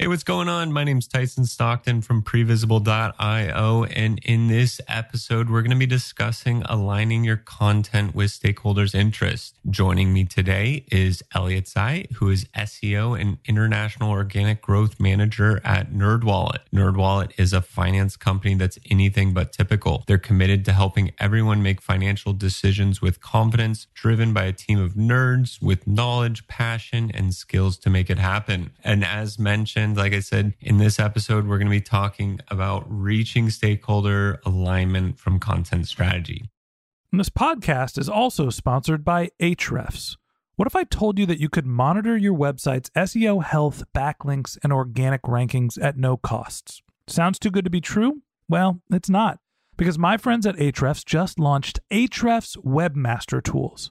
Hey, what's going on? My name's Tyson Stockton from previsible.io. And in this episode, we're going to be discussing aligning your content with stakeholders' interest. Joining me today is Elliot Tsai, who is SEO and International Organic Growth Manager at NerdWallet. NerdWallet is a finance company that's anything but typical. They're committed to helping everyone make financial decisions with confidence, driven by a team of nerds with knowledge, passion, and skills to make it happen. And as mentioned, like I said, in this episode, we're going to be talking about reaching stakeholder alignment from content strategy. And this podcast is also sponsored by Ahrefs. What if I told you that you could monitor your website's SEO health, backlinks, and organic rankings at no costs? Sounds too good to be true? Well, it's not, because my friends at Ahrefs just launched Ahrefs Webmaster Tools.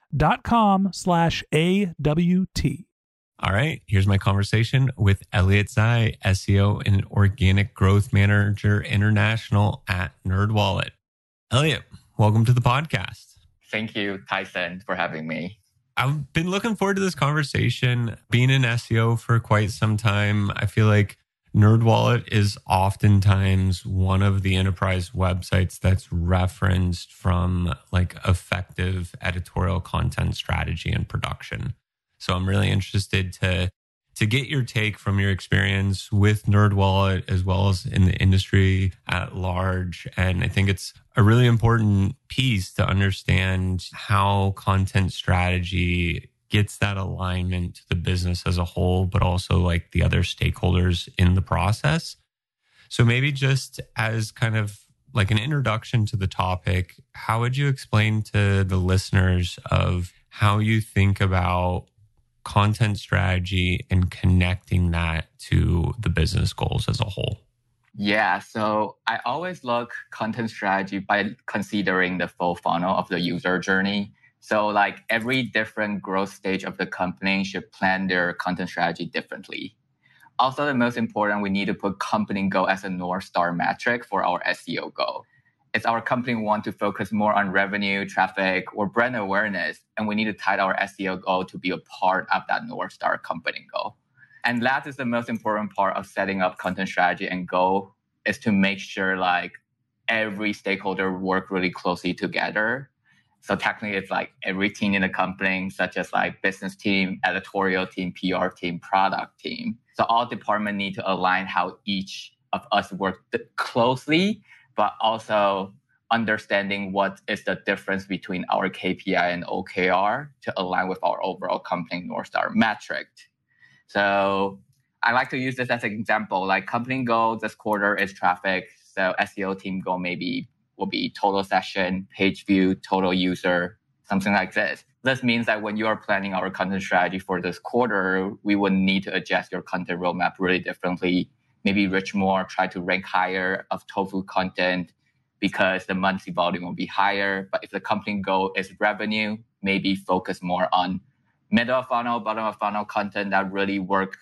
dot com slash A-W-T. All right, here's my conversation with Elliot Tsai, SEO and Organic Growth Manager International at NerdWallet. Elliot, welcome to the podcast. Thank you, Tyson, for having me. I've been looking forward to this conversation. Being in SEO for quite some time, I feel like NerdWallet is oftentimes one of the enterprise websites that's referenced from like effective editorial content strategy and production. So I'm really interested to to get your take from your experience with NerdWallet as well as in the industry at large. And I think it's a really important piece to understand how content strategy gets that alignment to the business as a whole, but also like the other stakeholders in the process. So maybe just as kind of like an introduction to the topic, how would you explain to the listeners of how you think about content strategy and connecting that to the business goals as a whole? Yeah, so I always look content strategy by considering the full funnel of the user journey. So like every different growth stage of the company should plan their content strategy differently. Also, the most important, we need to put company goal as a North Star metric for our SEO goal. It's our company want to focus more on revenue, traffic, or brand awareness, and we need to tie our SEO goal to be a part of that North Star company goal. And that is the most important part of setting up content strategy and goal is to make sure like every stakeholder work really closely together So technically it's like every team in the company, such as like business team, editorial team, PR team, product team. So all departments need to align how each of us work closely, but also understanding what is the difference between our KPI and OKR to align with our overall company North Star metric. So I like to use this as an example. Like company goal this quarter is traffic. So SEO team goal maybe will be total session, page view, total user, something like this. This means that when you are planning our content strategy for this quarter, we would need to adjust your content roadmap really differently. Maybe reach more, try to rank higher of tofu content because the monthly volume will be higher. But if the company goal is revenue, maybe focus more on middle of funnel, bottom of funnel content that really work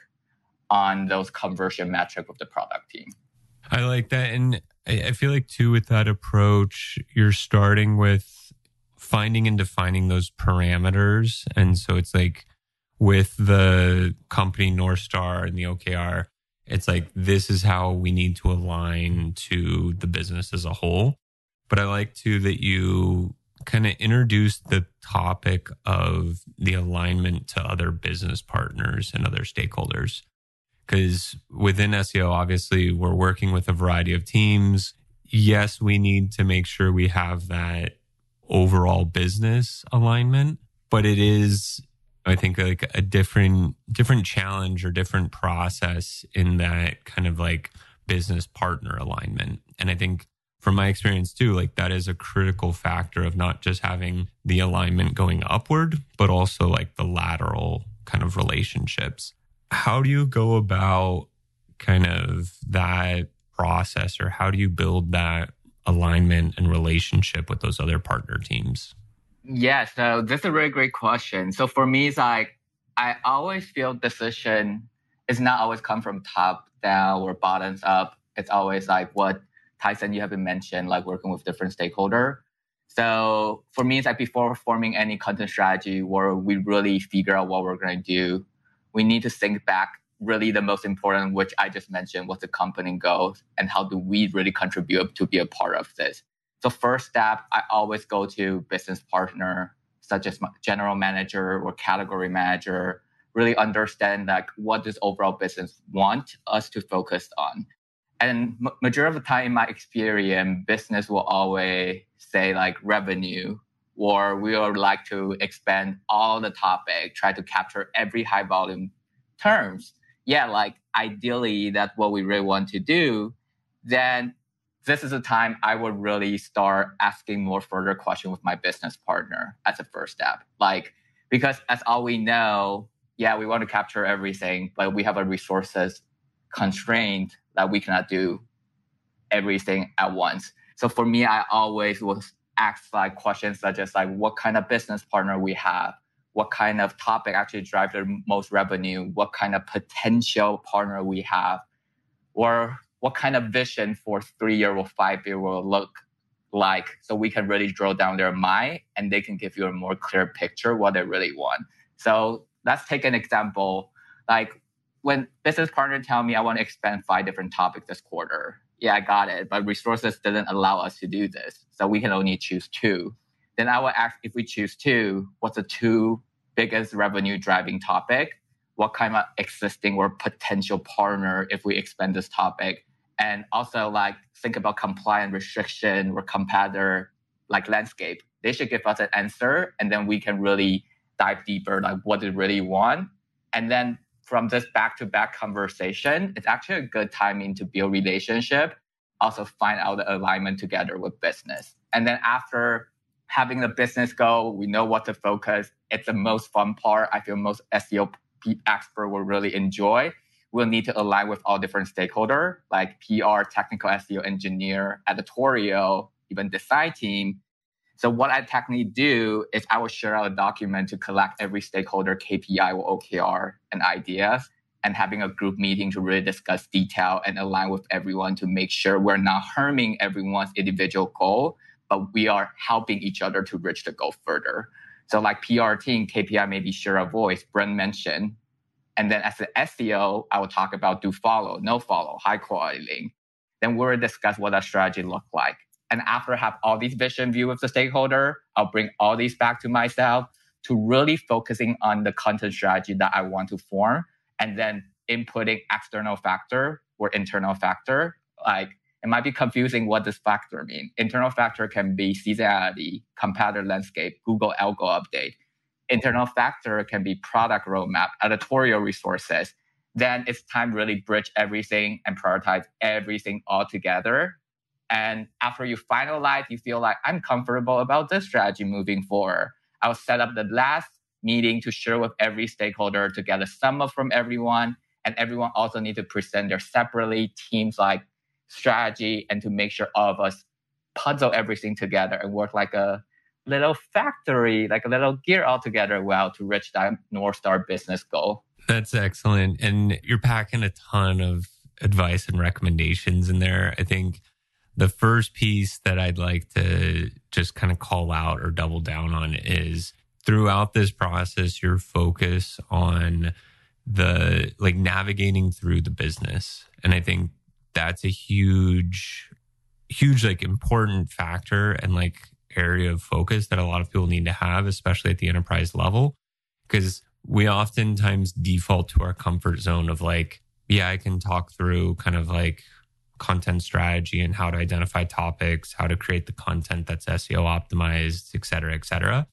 on those conversion metric with the product team. I like that. And I feel like too with that approach, you're starting with finding and defining those parameters. And so it's like with the company North Star and the OKR, it's like this is how we need to align to the business as a whole. But I like too that you kind of introduce the topic of the alignment to other business partners and other stakeholders. Because within SEO, obviously, we're working with a variety of teams. Yes, we need to make sure we have that overall business alignment, but it is I think like a different different challenge or different process in that kind of like business partner alignment. And I think from my experience too, like that is a critical factor of not just having the alignment going upward, but also like the lateral kind of relationships. How do you go about kind of that process or how do you build that alignment and relationship with those other partner teams? Yeah, so that's a really great question. So for me, it's like I always feel decision is not always come from top down or bottoms up. It's always like what Tyson you have been mentioned, like working with different stakeholder. So for me, it's like before forming any content strategy where we really figure out what we're going to do, we need to think back really the most important, which I just mentioned, what's the company goals and how do we really contribute to be a part of this. So first step, I always go to business partner, such as general manager or category manager, really understand like what does overall business want us to focus on. And majority of the time in my experience, business will always say like revenue, or we would like to expand all the topic, try to capture every high volume terms. Yeah, like ideally that's what we really want to do. Then this is a time I would really start asking more further questions with my business partner as a first step. Like, because as all we know, yeah, we want to capture everything, but we have a resources constraint that we cannot do everything at once. So for me, I always will ask like questions such as like what kind of business partner we have, what kind of topic actually drive the most revenue, what kind of potential partner we have, or what kind of vision for three year or five year will look like? So we can really drill down their mind and they can give you a more clear picture what they really want. So let's take an example. Like when business partner tell me i want to expand five different topics this quarter yeah i got it but resources didn't allow us to do this so we can only choose two then i will ask if we choose two what's the two biggest revenue driving topic what kind of existing or potential partner if we expand this topic and also like think about compliance restriction or competitor like landscape. They should give us an answer and then we can really dive deeper like what they really want. And then from this back to back conversation, it's actually a good timing to build relationship, also find out the alignment together with business. And then after having the business go, we know what to focus. It's the most fun part. I feel most SEO expert will really enjoy we'll need to align with all different stakeholders like PR, technical SEO engineer, editorial, even design team. So what I technically do is I will share out a document to collect every stakeholder KPI or OKR and ideas and having a group meeting to really discuss detail and align with everyone to make sure we're not harming everyone's individual goal, but we are helping each other to reach the goal further. So like PR team, KPI maybe share a voice, brand mentioned, and then as an SEO, I will talk about do follow, no follow, high quality link. Then we'll discuss what that strategy look like. And after I have all these vision view with the stakeholder, I'll bring all these back to myself to really focusing on the content strategy that I want to form and then inputting external factor or internal factor. Like it might be confusing what this factor mean. Internal factor can be seasonality, competitor landscape, Google algo update. Internal factor can be product roadmap, editorial resources. Then it's time really bridge everything and prioritize everything all together. And after you finalize, you feel like I'm comfortable about this strategy moving forward. I'll set up the last meeting to share with every stakeholder to get a sum up from everyone. And everyone also need to present their separately teams like strategy and to make sure all of us puzzle everything together and work like a little factory, like a little gear all together well to reach that North Star business goal. That's excellent. And you're packing a ton of advice and recommendations in there. I think the first piece that I'd like to just kind of call out or double down on is throughout this process, your focus on the like navigating through the business. And I think that's a huge, huge, like important factor and like area of focus that a lot of people need to have, especially at the enterprise level. Because we oftentimes default to our comfort zone of like, yeah, I can talk through kind of like content strategy and how to identify topics, how to create the content that's SEO optimized, et cetera, et cetera.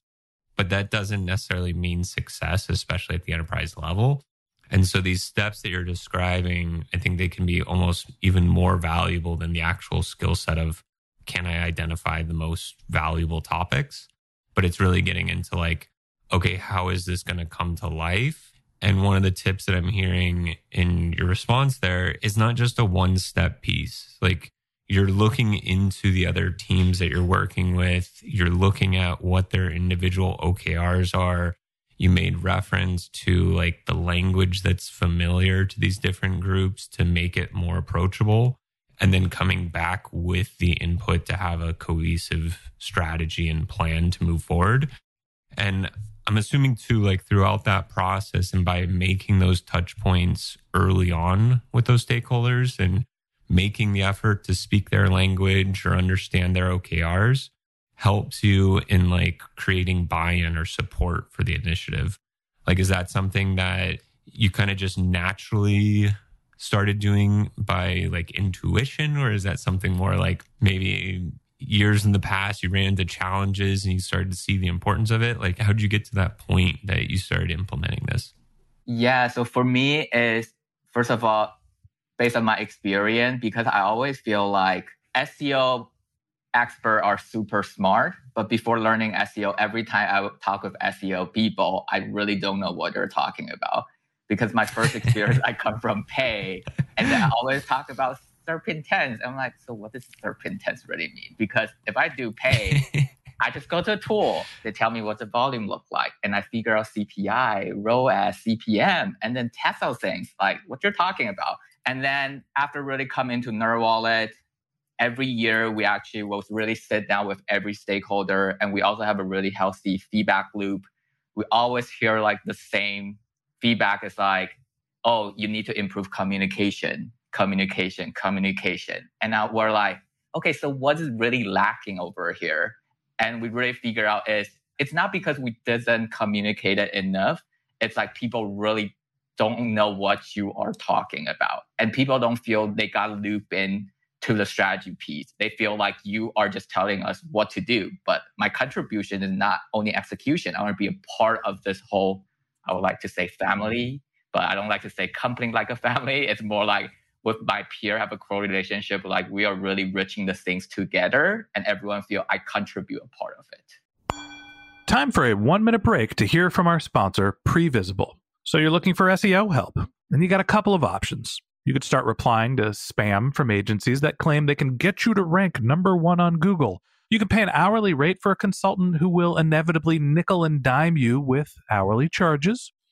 But that doesn't necessarily mean success, especially at the enterprise level. And so these steps that you're describing, I think they can be almost even more valuable than the actual skill set of can I identify the most valuable topics? But it's really getting into like, okay, how is this going to come to life? And one of the tips that I'm hearing in your response there is not just a one step piece. Like you're looking into the other teams that you're working with, you're looking at what their individual OKRs are. You made reference to like the language that's familiar to these different groups to make it more approachable. And then coming back with the input to have a cohesive strategy and plan to move forward and i'm assuming too like throughout that process and by making those touch points early on with those stakeholders and making the effort to speak their language or understand their okrs helps you in like creating buy-in or support for the initiative. Like is that something that you kind of just naturally started doing by like intuition or is that something more like maybe years in the past you ran into challenges and you started to see the importance of it. Like how did you get to that point that you started implementing this? Yeah so for me is first of all based on my experience because i always feel like seo experts are super smart, but before learning SEO, every time I talk with SEO people, I really don't know what they're talking about. Because my first experience, I come from pay, and then I always talk about Intents. I'm like, so what does SERP intents really mean? Because if I do pay, I just go to a tool. They tell me what the volume look like, and I figure out CPI, ROAS, CPM, and then test those things like what you're talking about. And then after really come into NerdWallet, every year we actually will really sit down with every stakeholder and we also have a really healthy feedback loop we always hear like the same feedback is like oh you need to improve communication communication communication and now we're like okay so what is really lacking over here and we really figure out is it's not because we didn't communicate it enough it's like people really don't know what you are talking about and people don't feel they got looped in to the strategy piece. They feel like you are just telling us what to do. But my contribution is not only execution. I want to be a part of this whole, I would like to say family, but I don't like to say company like a family. It's more like with my peer have a close relationship, like we are really reaching the things together and everyone feel I contribute a part of it. Time for a one minute break to hear from our sponsor, Previsible. So you're looking for SEO help, and you got a couple of options. You could start replying to spam from agencies that claim they can get you to rank number one on Google. You can pay an hourly rate for a consultant who will inevitably nickel and dime you with hourly charges.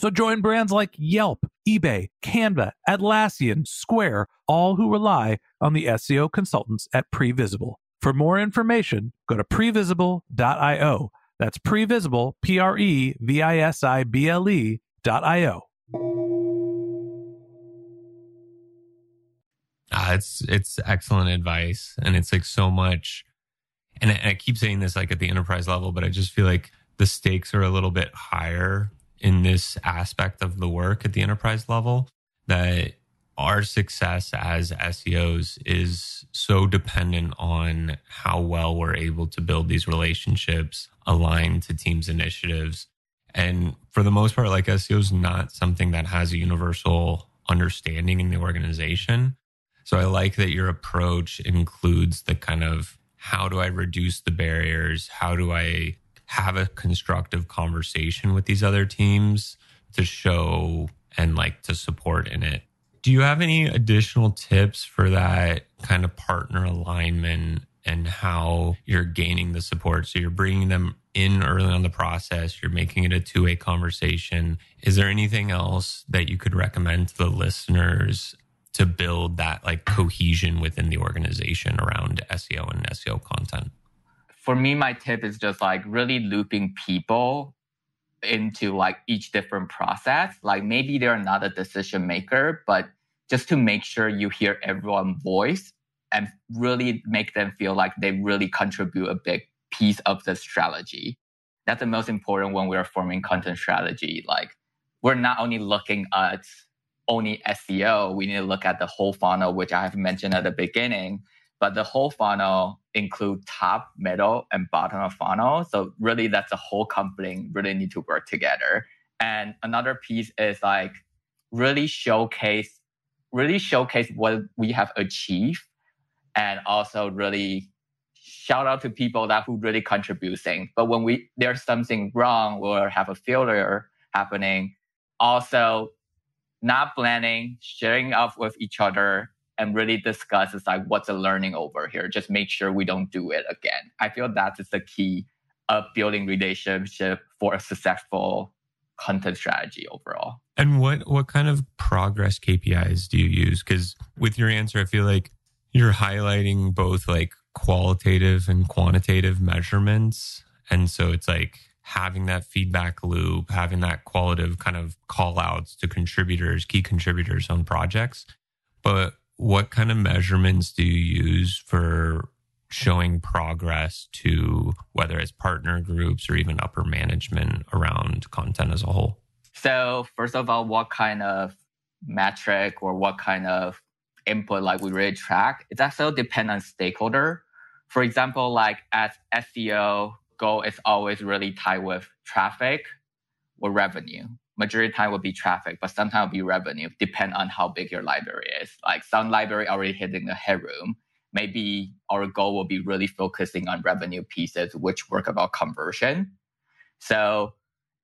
So join brands like Yelp, eBay, Canva, Atlassian, Square, all who rely on the SEO consultants at Previsible. For more information, go to previsible.io that's previsible, P R E V I S I B L E dot I O. Uh, it's it's excellent advice, and it's like so much. And I, I keep saying this like at the enterprise level, but I just feel like the stakes are a little bit higher in this aspect of the work at the enterprise level. That our success as SEOs is so dependent on how well we're able to build these relationships aligned to teams' initiatives. And for the most part, like SEO is not something that has a universal understanding in the organization. So I like that your approach includes the kind of how do I reduce the barriers? How do I have a constructive conversation with these other teams to show and like to support in it? Do you have any additional tips for that kind of partner alignment and how you're gaining the support? So you're bringing them in early on the process, you're making it a two way conversation. Is there anything else that you could recommend to the listeners to build that like cohesion within the organization around SEO and SEO content? For me, my tip is just like really looping people into like each different process. Like maybe they're not a decision maker, but just to make sure you hear everyone's voice and really make them feel like they really contribute a big piece of the strategy. That's the most important when we're forming content strategy. Like we're not only looking at only SEO, we need to look at the whole funnel, which I have mentioned at the beginning. But the whole funnel include top, middle, and bottom of funnel. So really that's the whole company really need to work together. And another piece is like really showcase, really showcase what we have achieved and also really shout out to people that who really contribute things. But when we there's something wrong or have a failure happening, also not planning, sharing up with each other, and really discuss is like what's the learning over here. Just make sure we don't do it again. I feel that is the key of building relationship for a successful content strategy overall. And what what kind of progress KPIs do you use? Because with your answer, I feel like you're highlighting both like qualitative and quantitative measurements. And so it's like having that feedback loop, having that qualitative kind of call outs to contributors, key contributors on projects. But what kind of measurements do you use for showing progress to whether it's partner groups or even upper management around content as a whole? So, first of all, what kind of metric or what kind of input like we really track? It also depend on stakeholder. For example, like as SEO goal is always really tied with traffic or revenue majority time will be traffic, but sometimes will be revenue, depend on how big your library is. Like some library already hitting the headroom. Maybe our goal will be really focusing on revenue pieces, which work about conversion. So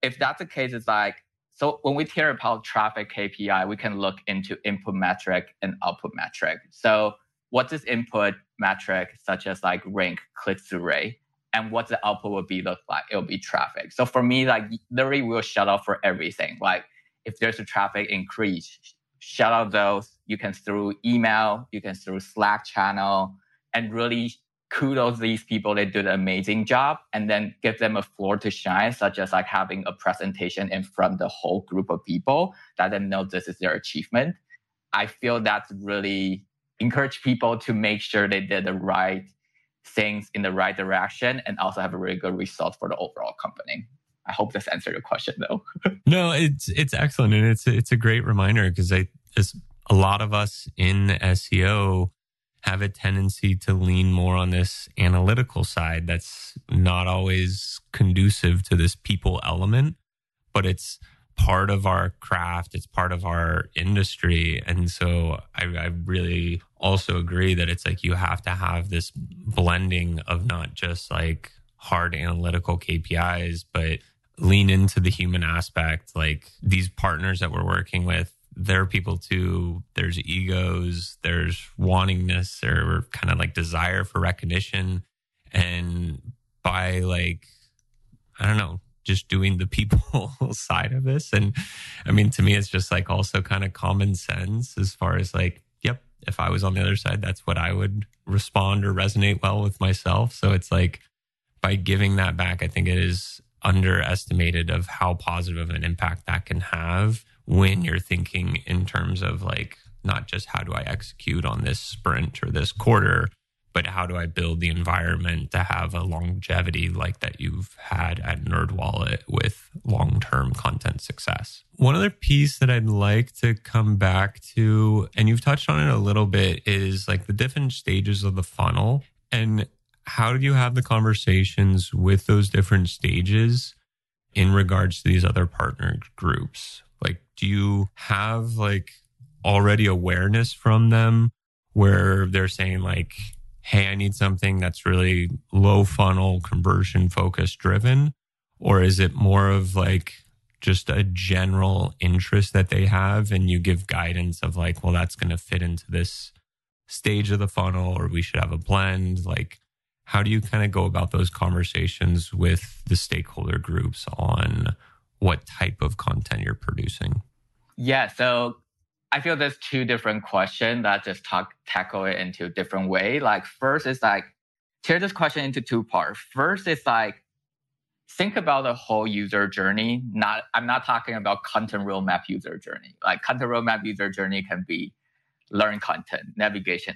if that's the case, it's like, so when we hear about traffic KPI, we can look into input metric and output metric. So what's this input metric, such as like rank, click through rate? And what the output will be look like. It'll be traffic. So for me, like literally we'll shut off for everything. Like if there's a traffic increase, shut out those. You can through email, you can through Slack channel, and really kudos these people. They did an amazing job, and then give them a floor to shine, such as like having a presentation in front of the whole group of people that then know this is their achievement. I feel that's really encourage people to make sure they did the right things in the right direction and also have a really good result for the overall company. I hope this answered your question though. no, it's it's excellent and it's it's a great reminder because I as a lot of us in SEO have a tendency to lean more on this analytical side that's not always conducive to this people element, but it's part of our craft, it's part of our industry. And so I, I, really also agree that it's like you have to have this blending of not just like hard analytical KPIs, but lean into the human aspect. Like these partners that we're working with, they're people too. There's egos, there's wantingness or kind of like desire for recognition. And by like, I don't know, just doing the people side of this. And I mean, to me, it's just like also kind of common sense as far as like, yep, if I was on the other side, that's what I would respond or resonate well with myself. So it's like by giving that back, I think it is underestimated of how positive of an impact that can have when you're thinking in terms of like, not just how do I execute on this sprint or this quarter, but how do I build the environment to have a longevity like that you've had at NerdWallet with long term content success? One other piece that I'd like to come back to, and you've touched on it a little bit, is like the different stages of the funnel. And how do you have the conversations with those different stages in regards to these other partner groups? Like, do you have like already awareness from them where they're saying, like, hey, I need something that's really low funnel, conversion focus driven? Or is it more of like just a general interest that they have and you give guidance of like, well, that's going to fit into this stage of the funnel or we should have a blend? Like, how do you kind of go about those conversations with the stakeholder groups on what type of content you're producing? Yeah. So I feel there's two different questions that just talk tackle it into a different way. Like first is like tear this question into two parts. First is like think about the whole user journey. Not I'm not talking about content roadmap user journey. Like content roadmap user journey can be learn content, navigation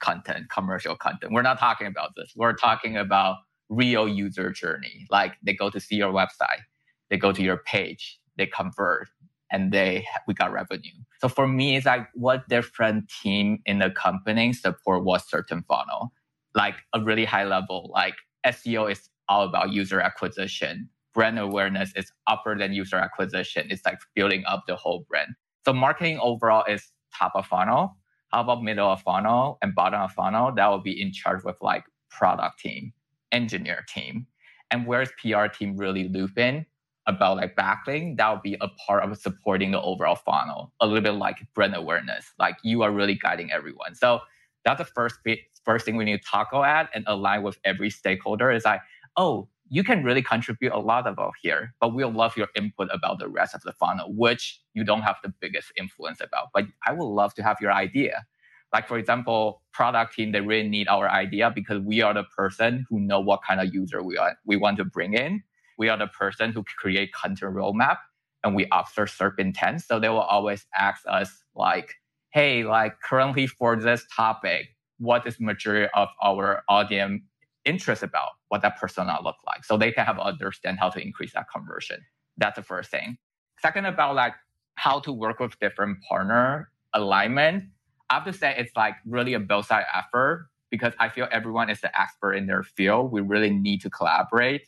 content, commercial content. We're not talking about this. We're talking about real user journey. Like they go to see your website, they go to your page, they convert, and they we got revenue. So for me, it's like what different team in the company support what certain funnel. Like a really high level, like SEO is all about user acquisition. Brand awareness is upper than user acquisition. It's like building up the whole brand. So marketing overall is top of funnel. How about middle of funnel and bottom of funnel? That will be in charge with like product team, engineer team. And where's PR team really loop in? About like backlink, that would be a part of supporting the overall funnel, a little bit like brand awareness. Like you are really guiding everyone. So that's the first bit, first thing we need to tackle at and align with every stakeholder is like, oh, you can really contribute a lot about here, but we'll love your input about the rest of the funnel, which you don't have the biggest influence about. But I would love to have your idea. Like for example, product team, they really need our idea because we are the person who know what kind of user we are we want to bring in we are the person who create content roadmap and we observe certain intent. So they will always ask us like, hey, like currently for this topic, what is majority of our audience interest about? What that persona look like? So they can have understand how to increase that conversion. That's the first thing. Second about like how to work with different partner alignment. I have to say it's like really a both side effort because I feel everyone is the expert in their field. We really need to collaborate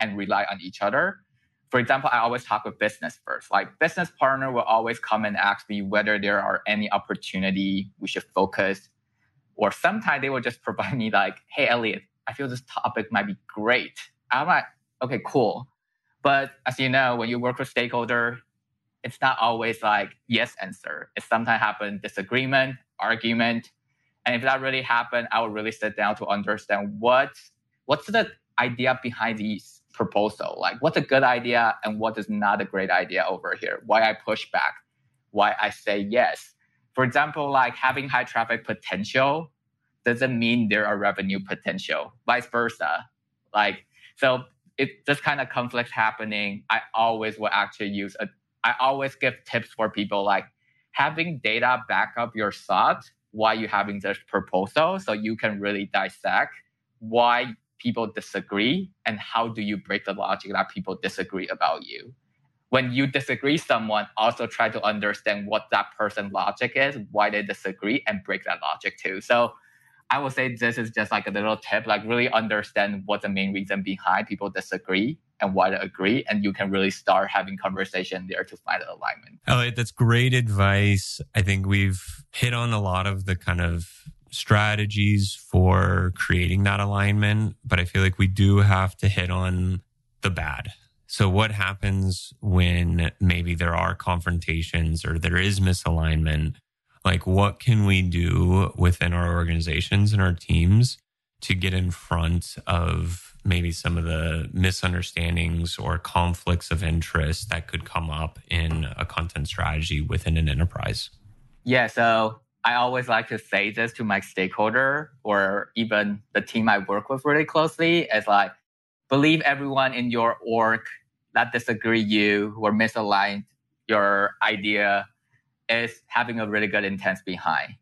and rely on each other. For example, I always talk with business first. Like business partner will always come and ask me whether there are any opportunity we should focus. Or sometimes they will just provide me like, hey Elliot, I feel this topic might be great. I'm like, okay, cool. But as you know, when you work with stakeholder, it's not always like yes answer. It sometimes happen disagreement, argument. And if that really happened, I would really sit down to understand what what's the idea behind these proposal? Like what's a good idea and what is not a great idea over here? Why I push back? Why I say yes? For example, like having high traffic potential doesn't mean there are revenue potential. Vice versa. Like so if this kind of conflict happening, I always will actually use a I always give tips for people like having data back up your thought while you're having this proposal so you can really dissect why people disagree and how do you break the logic that people disagree about you when you disagree someone also try to understand what that person logic is why they disagree and break that logic too so I would say this is just like a little tip, like really understand what the main reason behind people disagree and why to agree. And you can really start having conversation there to find alignment. Elliot, that's great advice. I think we've hit on a lot of the kind of strategies for creating that alignment, but I feel like we do have to hit on the bad. So, what happens when maybe there are confrontations or there is misalignment? Like, what can we do within our organizations and our teams to get in front of maybe some of the misunderstandings or conflicts of interest that could come up in a content strategy within an enterprise? Yeah, so I always like to say this to my stakeholder or even the team I work with really closely is like, believe everyone in your org that disagree you or misaligned your idea is having a really good intent behind.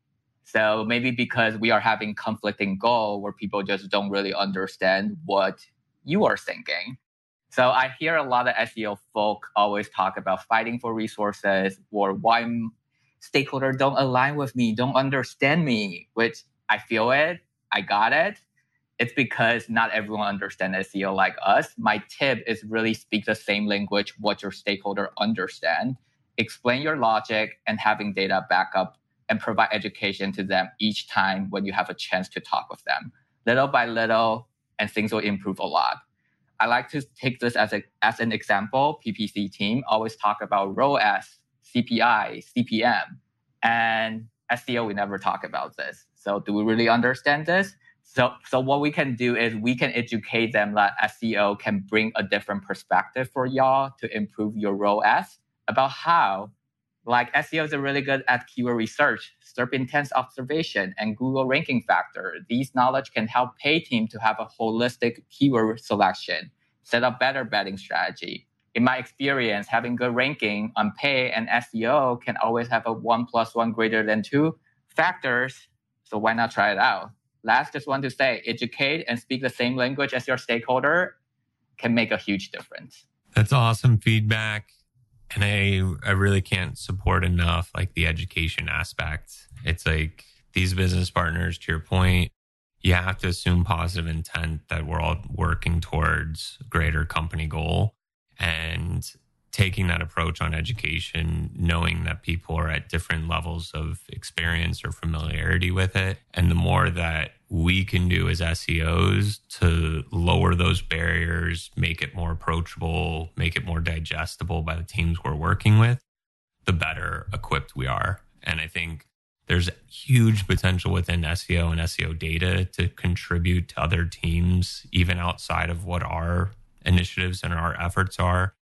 So maybe because we are having conflicting goal where people just don't really understand what you are thinking. So I hear a lot of SEO folk always talk about fighting for resources or why stakeholder don't align with me, don't understand me, which I feel it, I got it. It's because not everyone understands SEO like us. My tip is really speak the same language what your stakeholder understand, explain your logic and having data backup and provide education to them each time when you have a chance to talk with them. Little by little, and things will improve a lot. I like to take this as, a, as an example. PPC team always talk about ROAS, CPI, CPM, and SEO. We never talk about this. So do we really understand this? So, so what we can do is we can educate them that SEO can bring a different perspective for y'all to improve your ROAS about how like SEO is really good at keyword research, SERP intents observation, and Google ranking factor. These knowledge can help pay team to have a holistic keyword selection, set up better betting strategy. In my experience, having good ranking on pay and SEO can always have a one plus one greater than two factors. So why not try it out? Last, just want to say, educate and speak the same language as your stakeholder can make a huge difference. That's awesome feedback and I I really can't support enough like the education aspect. It's like these business partners, to your point, you have to assume positive intent that we're all working towards greater company goal and taking that approach on education, knowing that people are at different levels of experience or familiarity with it. And the more that we can do as SEOs to lower those barriers, make it more approachable, make it more digestible by the teams we're working with, the better equipped we are. And I think there's huge potential within SEO and SEO data to contribute to other teams, even outside of what our initiatives and our efforts are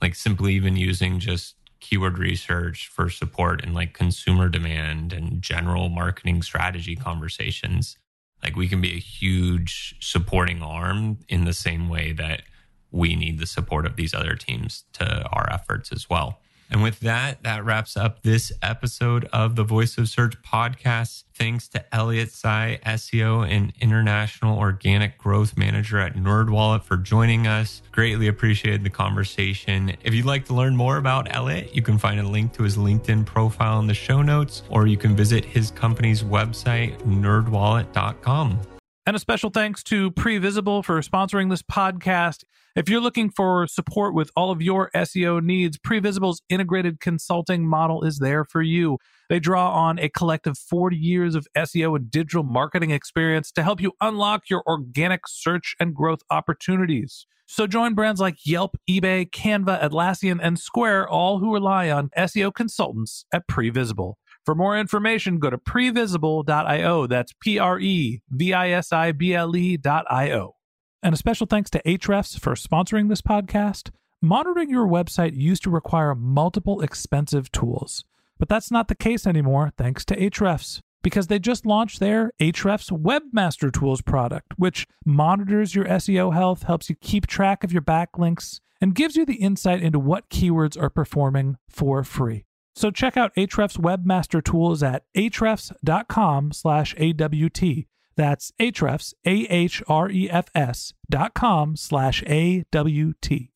like simply even using just keyword research for support and like consumer demand and general marketing strategy conversations. Like we can be a huge supporting arm in the same way that we need the support of these other teams to our efforts as well. And with that, that wraps up this episode of the Voice of Search podcast. Thanks to Elliot Tsai, SEO and International Organic Growth Manager at NerdWallet for joining us. Greatly appreciated the conversation. If you'd like to learn more about Elliot, you can find a link to his LinkedIn profile in the show notes, or you can visit his company's website, nerdwallet.com. And a special thanks to Previsible for sponsoring this podcast. If you're looking for support with all of your SEO needs, Previsible's integrated consulting model is there for you. They draw on a collective 40 years of SEO and digital marketing experience to help you unlock your organic search and growth opportunities. So join brands like Yelp, eBay, Canva, Atlassian, and Square, all who rely on SEO consultants at Previsible. For more information, go to previsible.io. That's P R E V I S I B L E.io. And a special thanks to Ahrefs for sponsoring this podcast. Monitoring your website used to require multiple expensive tools, but that's not the case anymore thanks to Ahrefs because they just launched their Ahrefs Webmaster Tools product, which monitors your SEO health, helps you keep track of your backlinks, and gives you the insight into what keywords are performing for free. So check out Ahrefs Webmaster Tools at ahrefs.com slash AWT. That's Ahrefs, A-H-R-E-F-S dot com slash A-W-T.